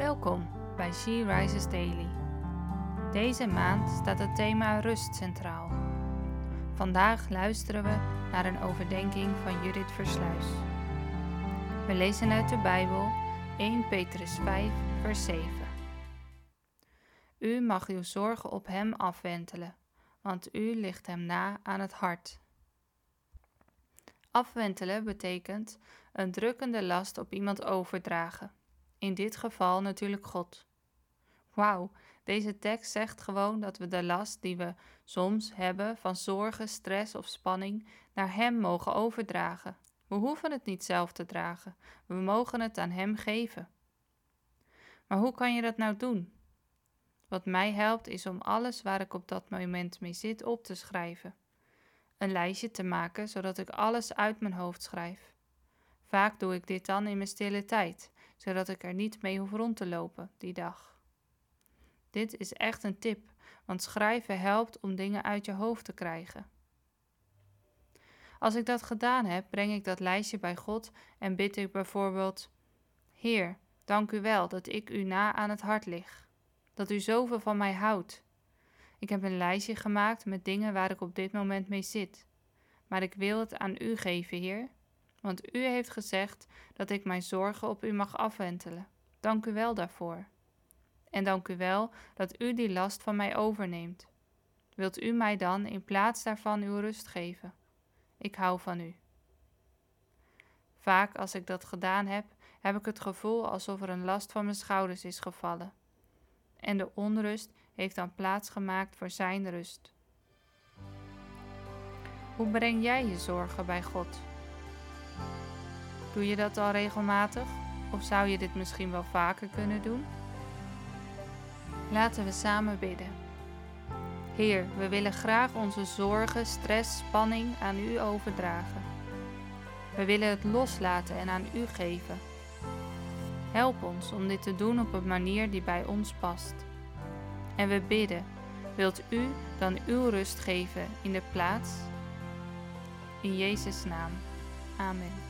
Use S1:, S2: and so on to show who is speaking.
S1: Welkom bij She Rises Daily. Deze maand staat het thema rust centraal. Vandaag luisteren we naar een overdenking van Judith Versluis. We lezen uit de Bijbel 1 Petrus 5, vers 7. U mag uw zorgen op Hem afwentelen, want U ligt Hem na aan het hart. Afwentelen betekent een drukkende last op iemand overdragen. In dit geval natuurlijk God. Wauw, deze tekst zegt gewoon dat we de last die we soms hebben van zorgen, stress of spanning naar Hem mogen overdragen. We hoeven het niet zelf te dragen, we mogen het aan Hem geven. Maar hoe kan je dat nou doen? Wat mij helpt is om alles waar ik op dat moment mee zit op te schrijven. Een lijstje te maken zodat ik alles uit mijn hoofd schrijf. Vaak doe ik dit dan in mijn stille tijd, zodat ik er niet mee hoef rond te lopen die dag. Dit is echt een tip, want schrijven helpt om dingen uit je hoofd te krijgen. Als ik dat gedaan heb, breng ik dat lijstje bij God en bid ik bijvoorbeeld: Heer, dank u wel dat ik u na aan het hart lig, dat u zoveel van mij houdt. Ik heb een lijstje gemaakt met dingen waar ik op dit moment mee zit, maar ik wil het aan u geven, Heer, want u heeft gezegd dat ik mijn zorgen op u mag afwentelen. Dank u wel daarvoor. En dank u wel dat u die last van mij overneemt. Wilt u mij dan in plaats daarvan uw rust geven? Ik hou van u. Vaak als ik dat gedaan heb, heb ik het gevoel alsof er een last van mijn schouders is gevallen. En de onrust heeft dan plaats gemaakt voor Zijn rust. Hoe breng jij je zorgen bij God? Doe je dat al regelmatig? Of zou je dit misschien wel vaker kunnen doen? Laten we samen bidden. Heer, we willen graag onze zorgen, stress, spanning aan U overdragen. We willen het loslaten en aan U geven. Help ons om dit te doen op een manier die bij ons past. En we bidden, wilt U dan uw rust geven in de plaats? In Jezus' naam. Amen.